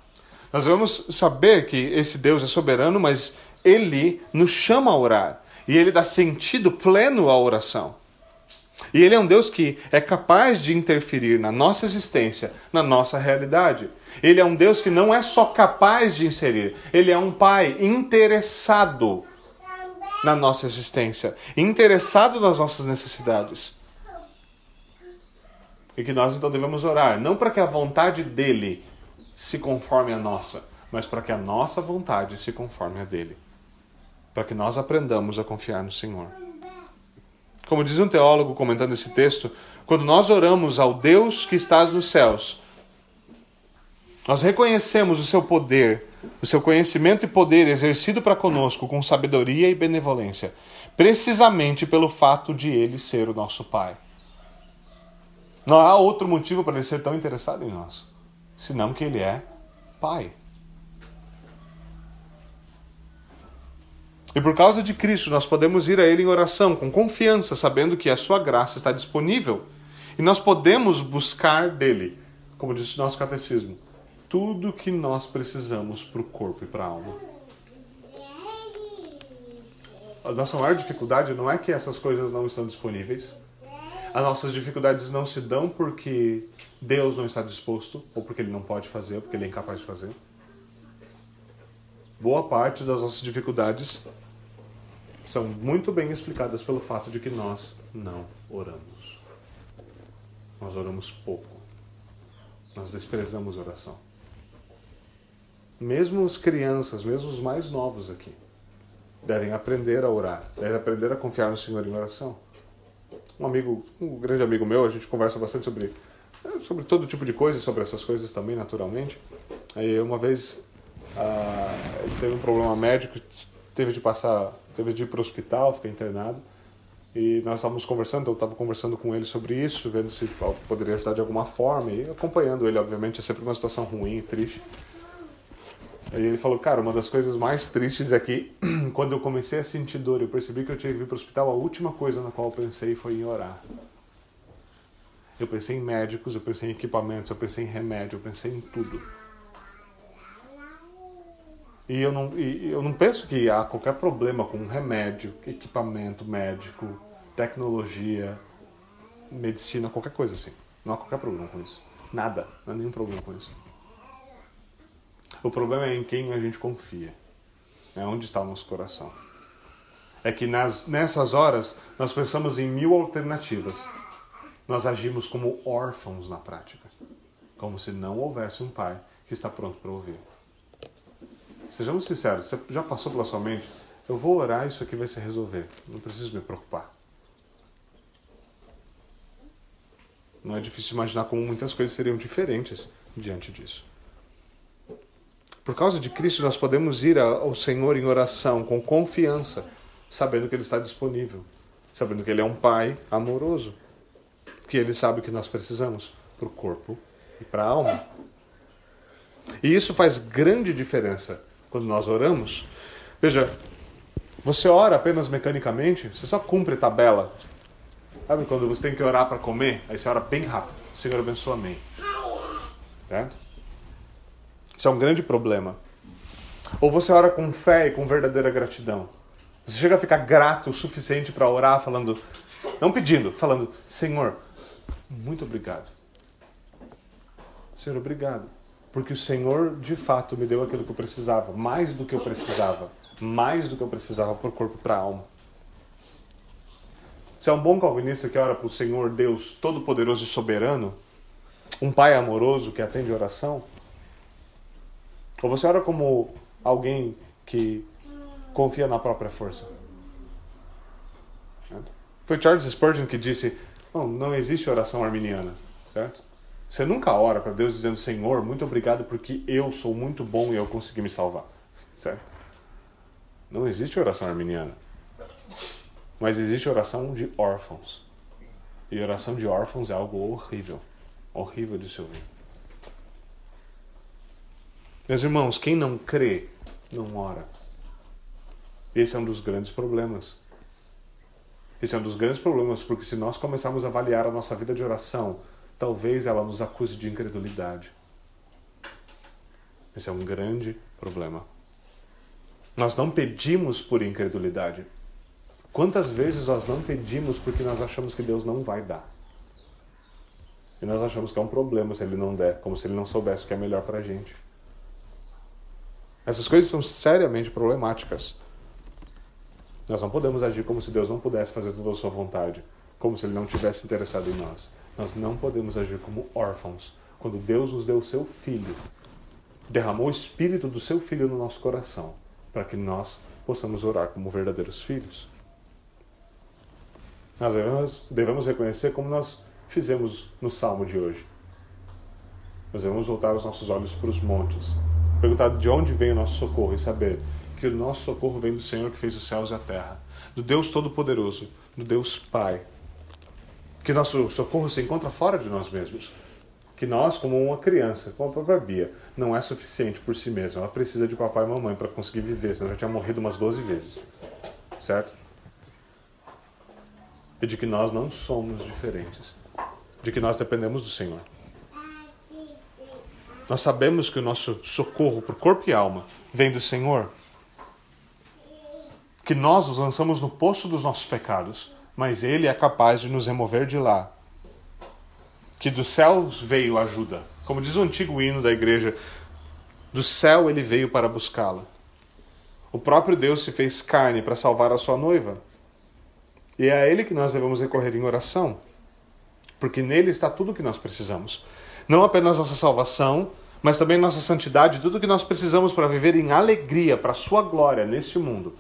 Nós devemos saber que esse Deus é soberano, mas ele nos chama a orar. E ele dá sentido pleno à oração. E ele é um Deus que é capaz de interferir na nossa existência, na nossa realidade. Ele é um Deus que não é só capaz de inserir, ele é um Pai interessado na nossa existência, interessado nas nossas necessidades. E que nós então devemos orar, não para que a vontade dele se conforme à nossa, mas para que a nossa vontade se conforme à dele. Para que nós aprendamos a confiar no Senhor. Como diz um teólogo comentando esse texto, quando nós oramos ao Deus que estás nos céus, nós reconhecemos o seu poder, o seu conhecimento e poder exercido para conosco com sabedoria e benevolência, precisamente pelo fato de ele ser o nosso Pai. Não há outro motivo para ele ser tão interessado em nós, senão que ele é Pai. E por causa de Cristo, nós podemos ir a Ele em oração, com confiança, sabendo que a Sua graça está disponível. E nós podemos buscar dele, como diz o nosso catecismo, tudo que nós precisamos para o corpo e para a alma. A nossa maior dificuldade não é que essas coisas não estão disponíveis. As nossas dificuldades não se dão porque Deus não está disposto, ou porque Ele não pode fazer, ou porque Ele é incapaz de fazer. Boa parte das nossas dificuldades são muito bem explicadas pelo fato de que nós não oramos. Nós oramos pouco. Nós desprezamos oração. Mesmo as crianças, mesmo os mais novos aqui, devem aprender a orar, devem aprender a confiar no Senhor em oração. Um amigo, um grande amigo meu, a gente conversa bastante sobre sobre todo tipo de coisa, sobre essas coisas também, naturalmente. Aí uma vez ah, ele teve um problema médico, teve de passar teve de ir para o hospital, ficar internado. E nós estávamos conversando, eu estava conversando com ele sobre isso, vendo se poderia ajudar de alguma forma, e acompanhando ele, obviamente, é sempre uma situação ruim, triste. E ele falou, cara, uma das coisas mais tristes é que quando eu comecei a sentir dor, eu percebi que eu tinha que vir para o hospital, a última coisa na qual eu pensei foi em orar. Eu pensei em médicos, eu pensei em equipamentos, eu pensei em remédio, eu pensei em tudo. E eu não, e eu não penso que há qualquer problema com remédio, equipamento médico, tecnologia, medicina, qualquer coisa assim. Não há qualquer problema com isso. Nada. Não há nenhum problema com isso. O problema é em quem a gente confia. É onde está o nosso coração. É que nas, nessas horas nós pensamos em mil alternativas. Nós agimos como órfãos na prática. Como se não houvesse um pai que está pronto para ouvir. Sejamos sinceros, você já passou pela sua mente? Eu vou orar, isso aqui vai se resolver. Não preciso me preocupar. Não é difícil imaginar como muitas coisas seriam diferentes diante disso. Por causa de Cristo, nós podemos ir ao Senhor em oração com confiança, sabendo que Ele está disponível, sabendo que Ele é um Pai amoroso, que Ele sabe o que nós precisamos para o corpo e para a alma. E isso faz grande diferença quando nós oramos. Veja, você ora apenas mecanicamente, você só cumpre tabela. Sabe quando você tem que orar para comer? Aí você ora bem rápido. Senhor abençoa, amém. Certo? Isso é um grande problema. Ou você ora com fé e com verdadeira gratidão. Você chega a ficar grato o suficiente para orar falando, não pedindo, falando, Senhor, muito obrigado. Senhor, obrigado porque o Senhor de fato me deu aquilo que eu precisava, mais do que eu precisava, mais do que eu precisava o corpo e para alma. Se é um bom calvinista que ora para o Senhor Deus Todo-Poderoso e Soberano, um pai amoroso que atende oração? Ou você ora como alguém que confia na própria força? Foi Charles Spurgeon que disse: não, não existe oração arminiana, certo? Você nunca ora para Deus dizendo: Senhor, muito obrigado porque eu sou muito bom e eu consegui me salvar, certo? Não existe oração arminiana. Mas existe oração de órfãos. E oração de órfãos é algo horrível. Horrível de se ouvir. Meus irmãos, quem não crê, não ora. Esse é um dos grandes problemas. Esse é um dos grandes problemas, porque se nós começarmos a avaliar a nossa vida de oração, talvez ela nos acuse de incredulidade. Esse é um grande problema. Nós não pedimos por incredulidade. Quantas vezes nós não pedimos porque nós achamos que Deus não vai dar? E nós achamos que é um problema se Ele não der, como se Ele não soubesse o que é melhor para a gente. Essas coisas são seriamente problemáticas. Nós não podemos agir como se Deus não pudesse fazer toda a sua vontade, como se Ele não tivesse interessado em nós. Nós não podemos agir como órfãos. Quando Deus nos deu o seu Filho, derramou o Espírito do seu Filho no nosso coração, para que nós possamos orar como verdadeiros filhos. Nós devemos, devemos reconhecer como nós fizemos no salmo de hoje. Nós devemos voltar os nossos olhos para os montes, perguntar de onde vem o nosso socorro e saber que o nosso socorro vem do Senhor que fez os céus e a terra, do Deus Todo-Poderoso, do Deus Pai. Que nosso socorro se encontra fora de nós mesmos. Que nós, como uma criança, como a própria Bia, não é suficiente por si mesma. Ela precisa de papai e mamãe para conseguir viver, senão já tinha morrido umas 12 vezes. Certo? E de que nós não somos diferentes. De que nós dependemos do Senhor. Nós sabemos que o nosso socorro o corpo e alma vem do Senhor que nós nos lançamos no poço dos nossos pecados, mas Ele é capaz de nos remover de lá. Que dos céus veio ajuda. Como diz o antigo hino da igreja, do céu ele veio para buscá-la. O próprio Deus se fez carne para salvar a sua noiva. E é a Ele que nós devemos recorrer em oração, porque nele está tudo o que nós precisamos. Não apenas nossa salvação, mas também nossa santidade, tudo o que nós precisamos para viver em alegria, para a Sua glória neste mundo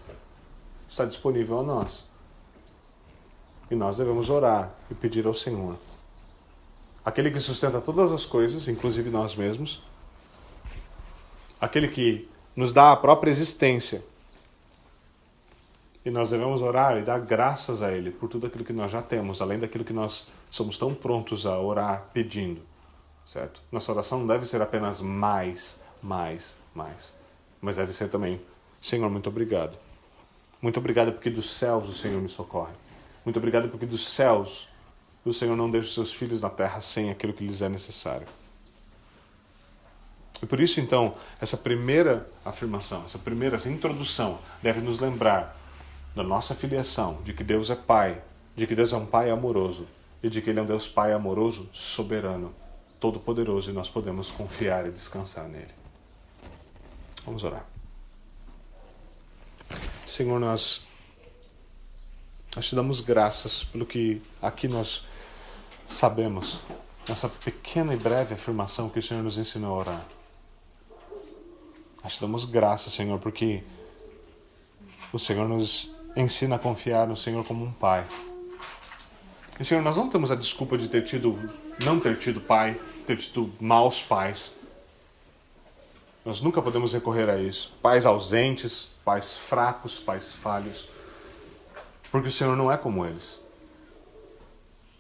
está disponível a nós. E nós devemos orar e pedir ao Senhor. Aquele que sustenta todas as coisas, inclusive nós mesmos. Aquele que nos dá a própria existência. E nós devemos orar e dar graças a Ele por tudo aquilo que nós já temos, além daquilo que nós somos tão prontos a orar pedindo. Certo? Nossa oração não deve ser apenas mais, mais, mais. Mas deve ser também, Senhor, muito obrigado muito obrigado porque dos céus o Senhor me socorre. Muito obrigado porque dos céus o Senhor não deixa os seus filhos na terra sem aquilo que lhes é necessário. E por isso, então, essa primeira afirmação, essa primeira essa introdução deve nos lembrar da nossa filiação, de que Deus é Pai, de que Deus é um Pai amoroso e de que Ele é um Deus Pai amoroso, soberano, todo-poderoso e nós podemos confiar e descansar nele. Vamos orar. Senhor, nós, nós te damos graças pelo que aqui nós sabemos, nessa pequena e breve afirmação que o Senhor nos ensinou a orar. Nós te damos graças, Senhor, porque o Senhor nos ensina a confiar no Senhor como um pai. E, Senhor, nós não temos a desculpa de ter tido, não ter tido pai, ter tido maus pais. Nós nunca podemos recorrer a isso. Pais ausentes, pais fracos, pais falhos. Porque o Senhor não é como eles.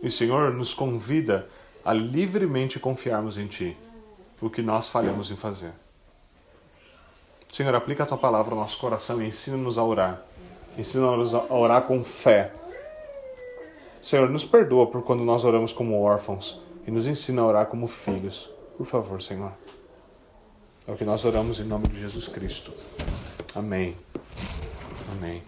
E o Senhor nos convida a livremente confiarmos em Ti, o que nós falhamos em fazer. Senhor, aplica a Tua palavra ao nosso coração e ensina-nos a orar. Ensina-nos a orar com fé. Senhor, nos perdoa por quando nós oramos como órfãos e nos ensina a orar como filhos. Por favor, Senhor. É o que nós oramos em nome de Jesus Cristo. Amém. Amém.